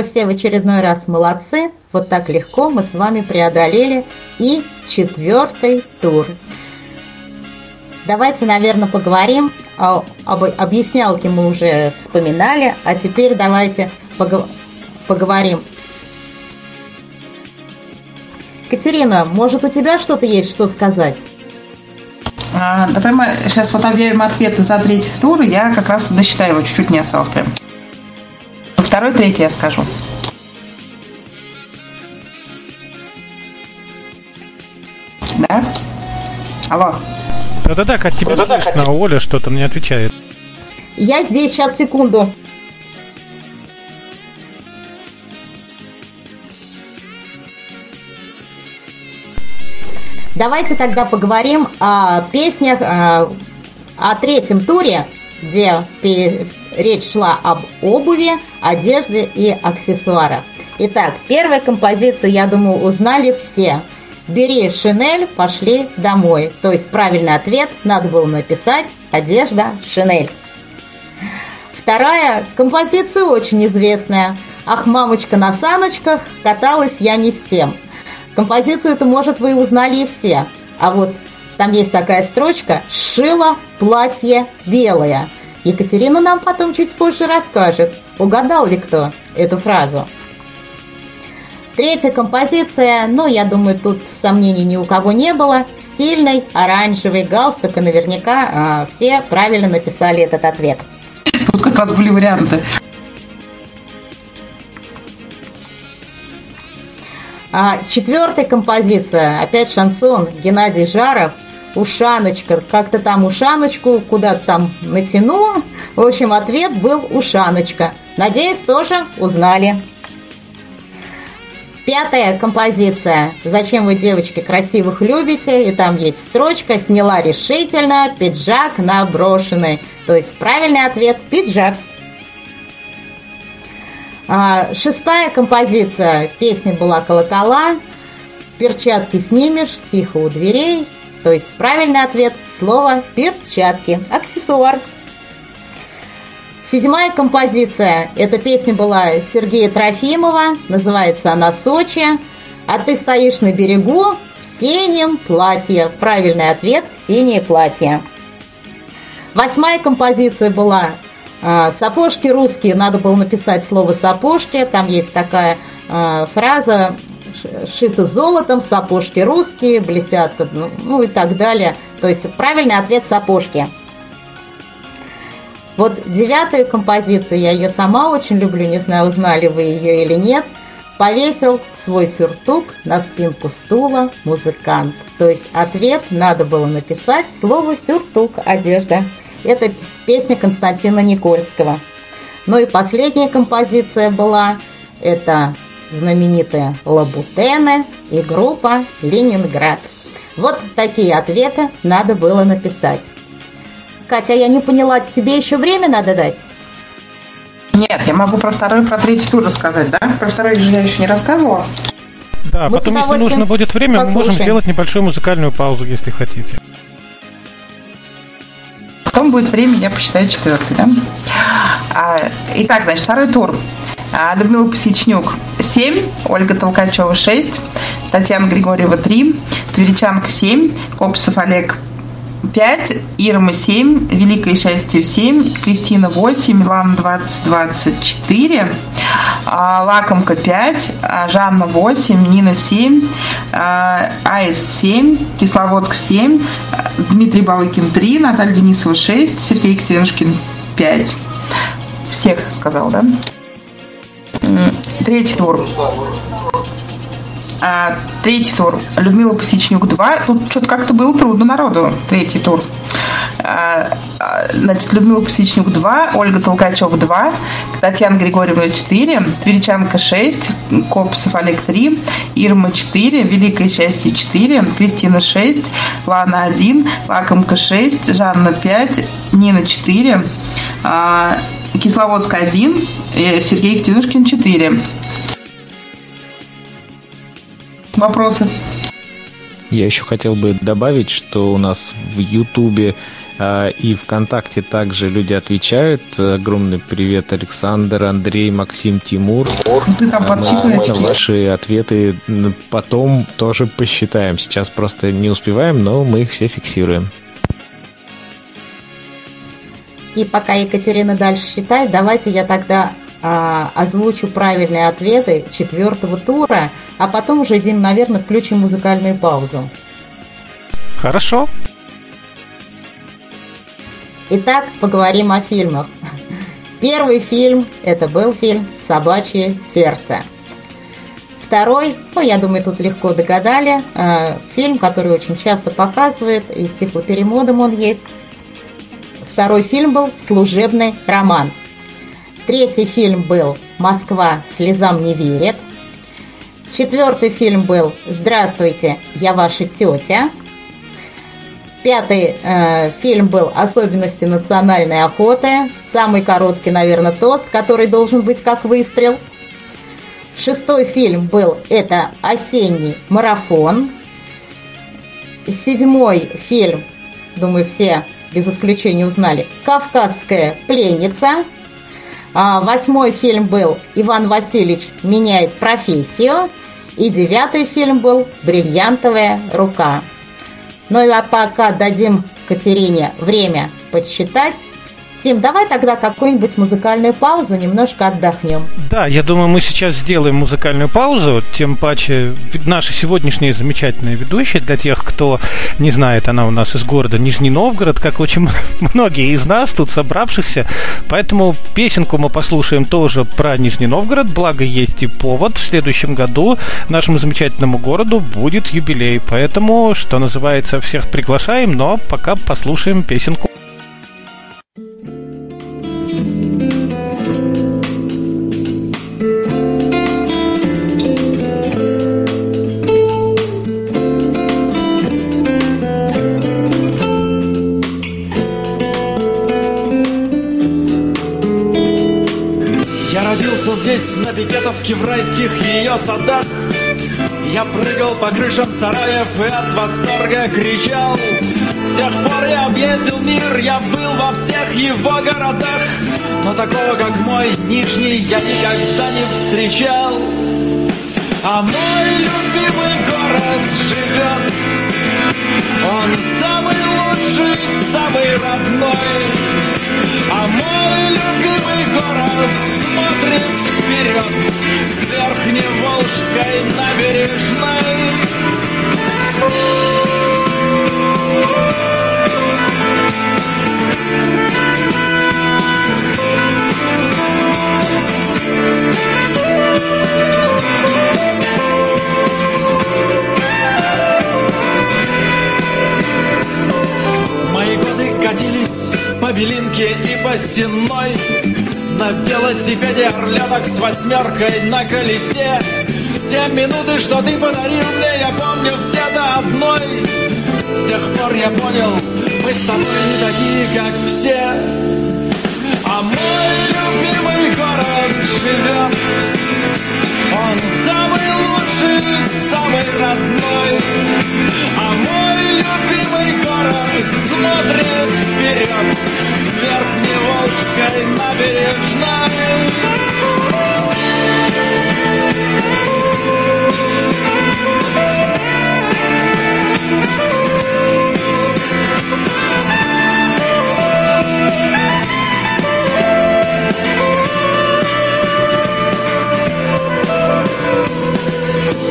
Вы все в очередной раз молодцы. Вот так легко мы с вами преодолели и четвертый тур. Давайте, наверное, поговорим о, об объяснялке мы уже вспоминали, а теперь давайте погов- поговорим. Катерина, может, у тебя что-то есть, что сказать? А, давай мы сейчас вот объявим ответы за третий тур. Я как раз досчитаю его, чуть-чуть не осталось прям. Второй, третий я скажу. Да? Алло. Да-да-да, как тебя Да-да-да, слышно, а Оля что-то не отвечает. Я здесь, сейчас, секунду. Давайте тогда поговорим о песнях, э, о третьем туре, где речь шла об обуви, одежде и аксессуарах. Итак, первая композиция, я думаю, узнали все. Бери шинель, пошли домой. То есть правильный ответ надо было написать одежда шинель. Вторая композиция очень известная. Ах, мамочка на саночках, каталась я не с тем. Композицию это, может, вы узнали и все. А вот там есть такая строчка «Шила платье белое». Екатерина нам потом чуть позже расскажет, угадал ли кто эту фразу. Третья композиция, ну, я думаю, тут сомнений ни у кого не было. Стильный, оранжевый галстук, и наверняка а, все правильно написали этот ответ. Тут как раз были варианты. А, четвертая композиция, опять шансон, Геннадий Жаров, Ушаночка, как-то там ушаночку куда-то там натяну. В общем, ответ был Ушаночка. Надеюсь, тоже узнали. Пятая композиция. Зачем вы, девочки, красивых любите? И там есть строчка «Сняла решительно, пиджак наброшенный». То есть правильный ответ – пиджак. А, шестая композиция. Песня была «Колокола». Перчатки снимешь, тихо у дверей. То есть правильный ответ – слово «перчатки». Аксессуар. Седьмая композиция. Эта песня была Сергея Трофимова. Называется она «Сочи». А ты стоишь на берегу в синем платье. Правильный ответ – синее платье. Восьмая композиция была э, «Сапожки русские». Надо было написать слово «сапожки». Там есть такая э, фраза «Шиты золотом, сапожки русские, блесят», ну, ну и так далее. То есть правильный ответ «сапожки». Вот девятую композицию, я ее сама очень люблю, не знаю, узнали вы ее или нет. Повесил свой сюртук на спинку стула музыкант. То есть ответ надо было написать слово сюртук, одежда. Это песня Константина Никольского. Ну и последняя композиция была, это знаменитая Лабутены и группа Ленинград. Вот такие ответы надо было написать. Катя, я не поняла, тебе еще время надо дать? Нет, я могу про второй, про третий тур рассказать, да? Про второй же я еще не рассказывала. Да, Мы потом, если нужно будет время, послушаем. мы можем сделать небольшую музыкальную паузу, если хотите. Потом будет время, я посчитаю четвертый, да? А, итак, значит, второй тур. А, Людмила Посечнюк 7, Ольга Толкачева 6, Татьяна Григорьева 3, Тверичанка 7, Копсов Олег 5, Ирма 7, Великое счастье 7, Кристина 8, Милана 20, 24, Лакомка 5, Жанна 8, Нина 7, Аист 7, Кисловодск 7, Дмитрий Балыкин 3, Наталья Денисова 6, Сергей Екатеринушкин 5. Всех сказал, да? Третий тур. А, третий тур. Людмила Посечнюк 2. Тут что-то как-то было трудно народу. Третий тур. А, значит, Людмила Посечнюк 2, Ольга Толкачева 2, Татьяна Григорьевна 4, Тверичанка 6, Копсов Олег 3, Ирма 4, Великое счастье 4, Кристина 6, Лана 1, Лакомка 6, Жанна 5, Нина 4, Кисловодск 1, Сергей Екатеринушкин 4. Вопросы? Я еще хотел бы добавить, что у нас в Ютубе э, и ВКонтакте также люди отвечают. Огромный привет, Александр, Андрей, Максим, Тимур. Ты там подсчитываете? Ваши ответы потом тоже посчитаем. Сейчас просто не успеваем, но мы их все фиксируем. И пока Екатерина дальше считает, давайте я тогда а, озвучу правильные ответы четвертого тура, а потом уже, Дим, наверное, включим музыкальную паузу. Хорошо. Итак, поговорим о фильмах. Первый фильм – это был фильм «Собачье сердце». Второй, ну, я думаю, тут легко догадали, э, фильм, который очень часто показывают, и с тифлоперемодом он есть. Второй фильм был «Служебный роман». Третий фильм был «Москва слезам не верит». Четвертый фильм был «Здравствуйте, я ваша тетя». Пятый э, фильм был «Особенности национальной охоты». Самый короткий, наверное, тост, который должен быть как выстрел. Шестой фильм был «Это осенний марафон». Седьмой фильм, думаю, все без исключения узнали, «Кавказская пленница». А, восьмой фильм был «Иван Васильевич меняет профессию». И девятый фильм был «Бриллиантовая рука». Ну и а пока дадим Катерине время подсчитать, Тим, давай тогда какую-нибудь музыкальную паузу, немножко отдохнем. Да, я думаю, мы сейчас сделаем музыкальную паузу, тем паче наша сегодняшняя замечательная ведущая, для тех, кто не знает, она у нас из города Нижний Новгород, как очень многие из нас тут собравшихся, поэтому песенку мы послушаем тоже про Нижний Новгород, благо есть и повод, в следующем году нашему замечательному городу будет юбилей, поэтому, что называется, всех приглашаем, но пока послушаем песенку. Бекетовке, в райских ее садах. Я прыгал по крышам сараев и от восторга кричал. С тех пор я объездил мир, я был во всех его городах. Но такого, как мой Нижний, я никогда не встречал. А мой любимый город живет. Он самый лучший, самый родной. А мой любимый город смотрит вперед С Верхневолжской набережной. Мои годы катились по Белинке и по Сенной на велосипеде орлеток с восьмеркой на колесе. Те минуты, что ты подарил мне, я помню все до одной. С тех пор я понял, мы с тобой не такие, как все. А мой любимый город живет. Он самый лучший, самый родной. А мой любимый город смотрит вперед. С Верхневолжской набережной.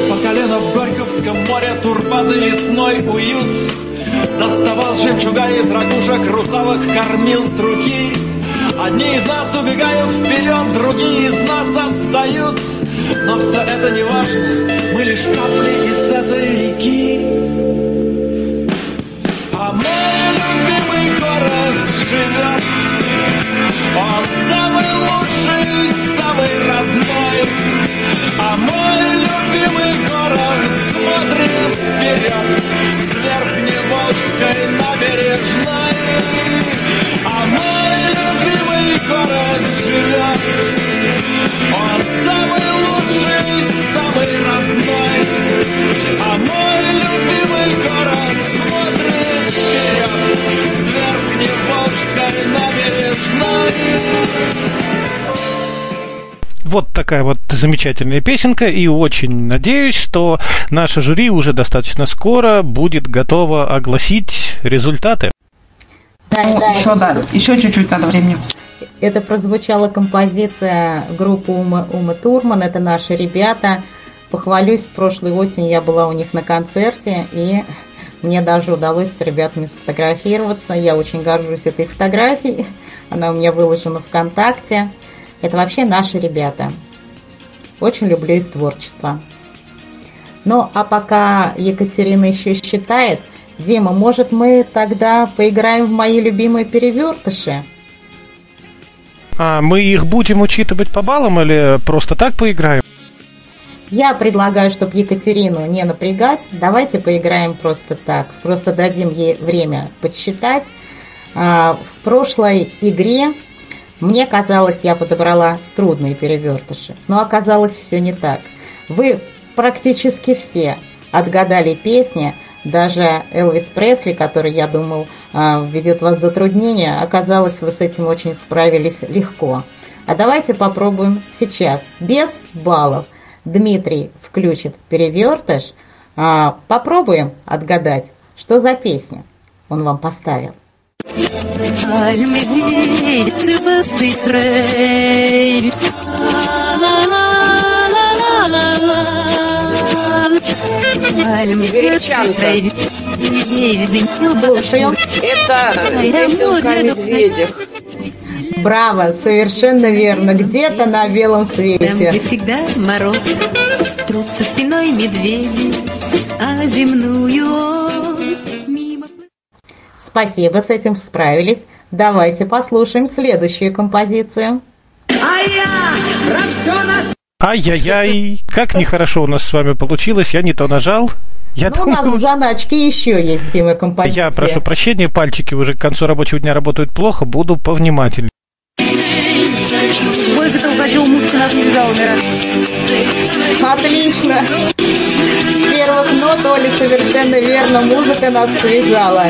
По колено в Горьковском море турбазы весной уют Доставал жемчуга из ракушек, русалок кормил с руки. Одни из нас убегают вперед, другие из нас отстают. Но все это не важно, мы лишь капли из этой реки. А мой любимый город живет Он самый лучший, самый родной А мой любимый город смотрит вперед С Верхневолжской набережной. А мой любимый город живет Он самый лучший, самый родной. А мой любимый Вот такая вот замечательная песенка, и очень надеюсь, что наше жюри уже достаточно скоро будет готово огласить результаты. Да, еще, да, еще чуть-чуть надо времени. Это прозвучала композиция группы Ума, Ума Турман. Это наши ребята. Похвалюсь, прошлой осенью я была у них на концерте, и мне даже удалось с ребятами сфотографироваться. Я очень горжусь этой фотографией. Она у меня выложена ВКонтакте. Это вообще наши ребята. Очень люблю их творчество. Ну, а пока Екатерина еще считает, Дима, может, мы тогда поиграем в мои любимые перевертыши? А мы их будем учитывать по баллам или просто так поиграем? Я предлагаю, чтобы Екатерину не напрягать. Давайте поиграем просто так. Просто дадим ей время подсчитать. А, в прошлой игре мне казалось, я подобрала трудные перевертыши, но оказалось все не так. Вы практически все отгадали песни, даже Элвис Пресли, который, я думал, а, введет вас в затруднение, оказалось, вы с этим очень справились легко. А давайте попробуем сейчас, без баллов. Дмитрий включит перевертыш. А, попробуем отгадать, что за песня он вам поставил. Это песенка о медведях. Браво, совершенно верно. Где-то на белом Там, свете. где всегда мороз, трутся спиной медведи, а земную Спасибо, с этим справились. Давайте послушаем следующую композицию. Ай-яй-яй, как нехорошо у нас с вами получилось, я не то нажал. Я Ну, у нас в заначке еще есть, Дима, композиция. Я прошу прощения, пальчики уже к концу рабочего дня работают плохо, буду повнимательнее. Музыка нас. Отлично. С первых нот Оля совершенно верно. Музыка нас связала.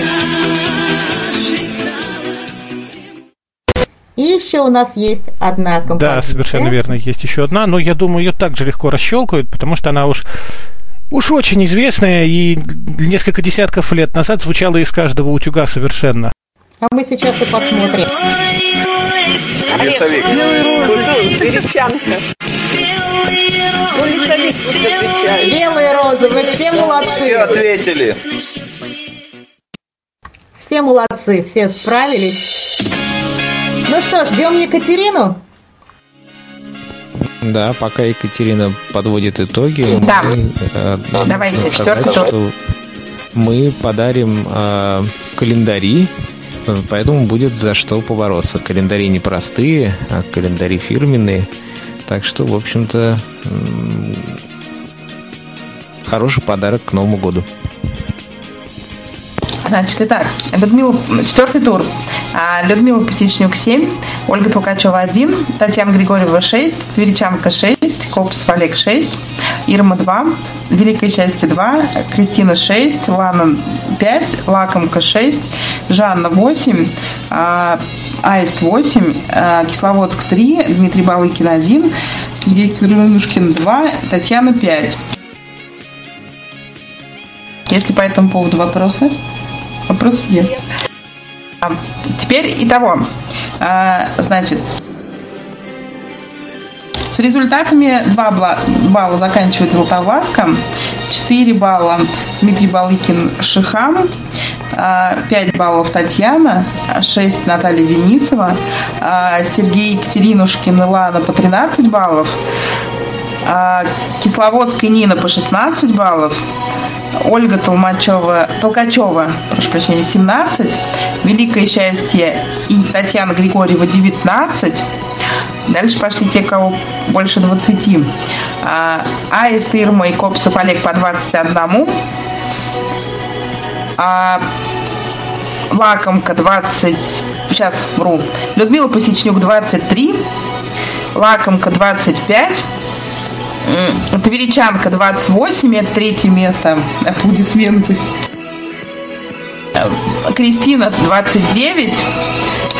И еще у нас есть одна композиция. Да, совершенно верно, есть еще одна, но я думаю, ее также легко расщелкают, потому что она уж уж очень известная и несколько десятков лет назад звучала из каждого утюга совершенно. А мы сейчас и посмотрим. Лесовик. Гречанка. Белые розы, вы все молодцы. Все ответили. Все молодцы, все справились. Ну что, ждем Екатерину? Да, пока Екатерина подводит итоги, Да. мы, э, Давайте, должны четвертый сказать, тур. что мы подарим э, календари, э, поэтому будет за что побороться. Календари не простые, а календари фирменные. Так что, в общем-то, хороший подарок к Новому году. Значит, итак, Людмила, четвертый тур. А, Людмила Посечнюк 7, Ольга Толкачева 1, Татьяна Григорьева 6, Тверичанка 6, Копсов Олег 6, Ирма 2, Великое счастье 2, Кристина 6, Лана 5, Лакомка 6, Жанна 8, а, Аист 8, а, Кисловодск 3, Дмитрий Балыкин 1, Сергей Цырнушкин 2, Татьяна 5. Есть ли по этому поводу вопросы? Вопросов нет. А, Теперь итого. А, Значит, с результатами 2 бла- балла заканчивает Златовласка, 4 балла Дмитрий Балыкин Шихам, 5 баллов Татьяна, 6 Наталья Денисова, а, Сергей Екатеринушкин и Лана по 13 баллов, а, Кисловодская Нина по 16 баллов, Ольга Толмачева, Толкачева, прошу прощения, 17, Великое счастье и Татьяна Григорьева 19, Дальше пошли те, кого больше 20. А, Аист, Ирма и Копсов Олег по 21. А, Лакомка 20. Сейчас вру. Людмила Посечнюк 23. Лакомка 25. М, Тверичанка 28. Это третье место. Аплодисменты. Э, Кристина 29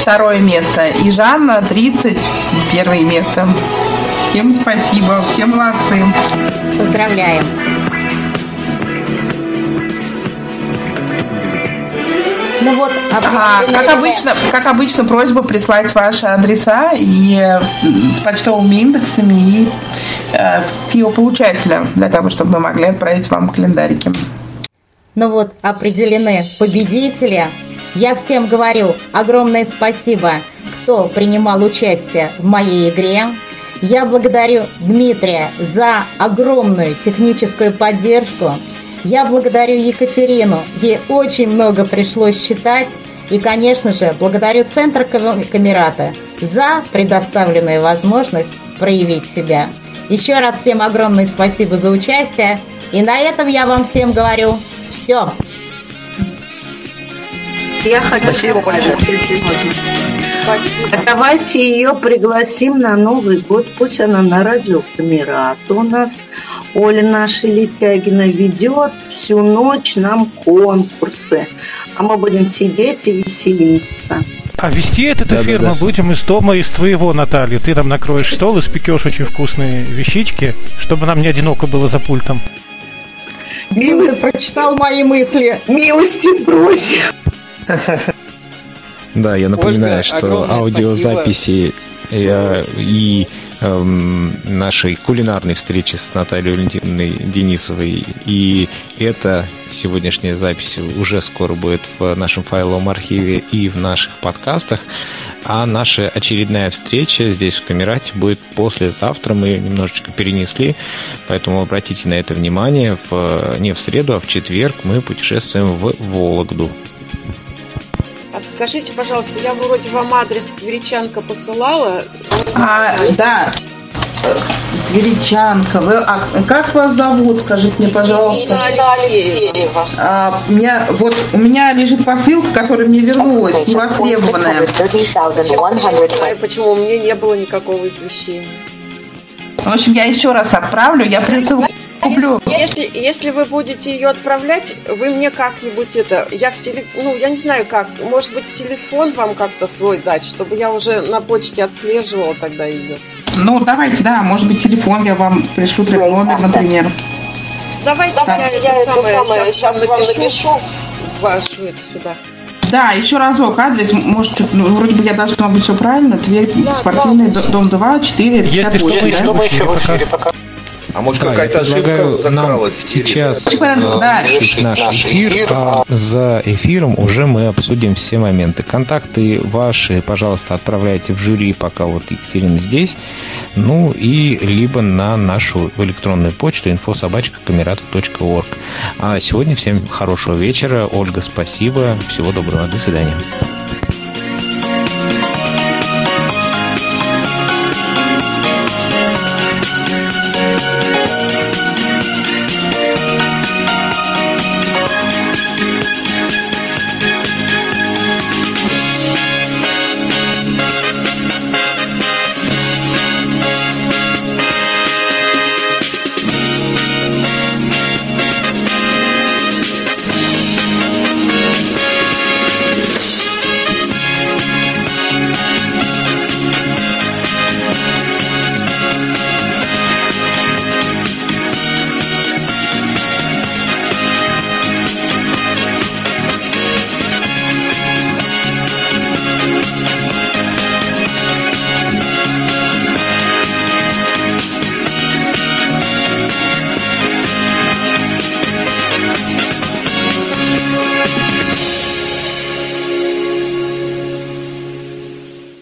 второе место и Жанна 30 первое место. Всем спасибо, все молодцы. Поздравляем. Ну вот, а, как обычно, как обычно, просьба прислать ваши адреса и с почтовыми индексами и э, фио-получателя для того, чтобы мы могли отправить вам календарики. Ну вот, определены победители. Я всем говорю огромное спасибо, кто принимал участие в моей игре. Я благодарю Дмитрия за огромную техническую поддержку. Я благодарю Екатерину. Ей очень много пришлось читать. И, конечно же, благодарю Центр Камерата за предоставленную возможность проявить себя. Еще раз всем огромное спасибо за участие. И на этом я вам всем говорю все. Я хочу Спасибо Давайте ее пригласим на Новый год. Пусть она на радио Камерат у нас. Оля наша Летягина ведет всю ночь нам конкурсы. А мы будем сидеть и веселиться. А вести этот да, эфир да, да. мы будем из дома, из твоего, Наталья. Ты нам накроешь стол и спекешь очень вкусные вещички, чтобы нам не одиноко было за пультом. Милости прочитал мои мысли. Милости просим. Да, я напоминаю, Ольга, что аудиозаписи и, и эм, нашей кулинарной встречи с Натальей Валентиновной Денисовой. И эта сегодняшняя запись уже скоро будет в нашем файловом архиве и в наших подкастах. А наша очередная встреча здесь в Камерате будет послезавтра. Мы ее немножечко перенесли, поэтому обратите на это внимание. В, не в среду, а в четверг мы путешествуем в Вологду. А скажите, пожалуйста, я вроде вам адрес Тверичанка посылала. А, да. Тверичанка. Вы, а как вас зовут, скажите мне, пожалуйста? Инна Алексеева. А, у меня, вот, у меня лежит посылка, которая мне вернулась, невостребованная. Почему, почему у меня не было никакого извещения? В общем, я еще раз отправлю. Я присыл куплю. Если, если вы будете ее отправлять, вы мне как-нибудь это, я в теле, ну, я не знаю как, может быть, телефон вам как-то свой дать, чтобы я уже на почте отслеживала тогда ее. Ну, давайте, да, может быть, телефон я вам пришлю номер, например. Давайте так. я, я это самое, самое сейчас, сейчас вам напишу вашу это сюда. Да, еще разок адрес, может, ну, вроде бы я должна быть все правильно. Тверь, да, спортивный, да. дом 2, 4, 58, Если что, мы, да? что мы еще в эфире пока. А может да, какая-то ошибка закралась сейчас да. наш эфир, а за эфиром уже мы обсудим все моменты. Контакты ваши, пожалуйста, отправляйте в жюри, пока вот Екатерина здесь. Ну и либо на нашу электронную почту infosobachka.камерата.орг. А сегодня всем хорошего вечера. Ольга, спасибо. Всего доброго. До свидания.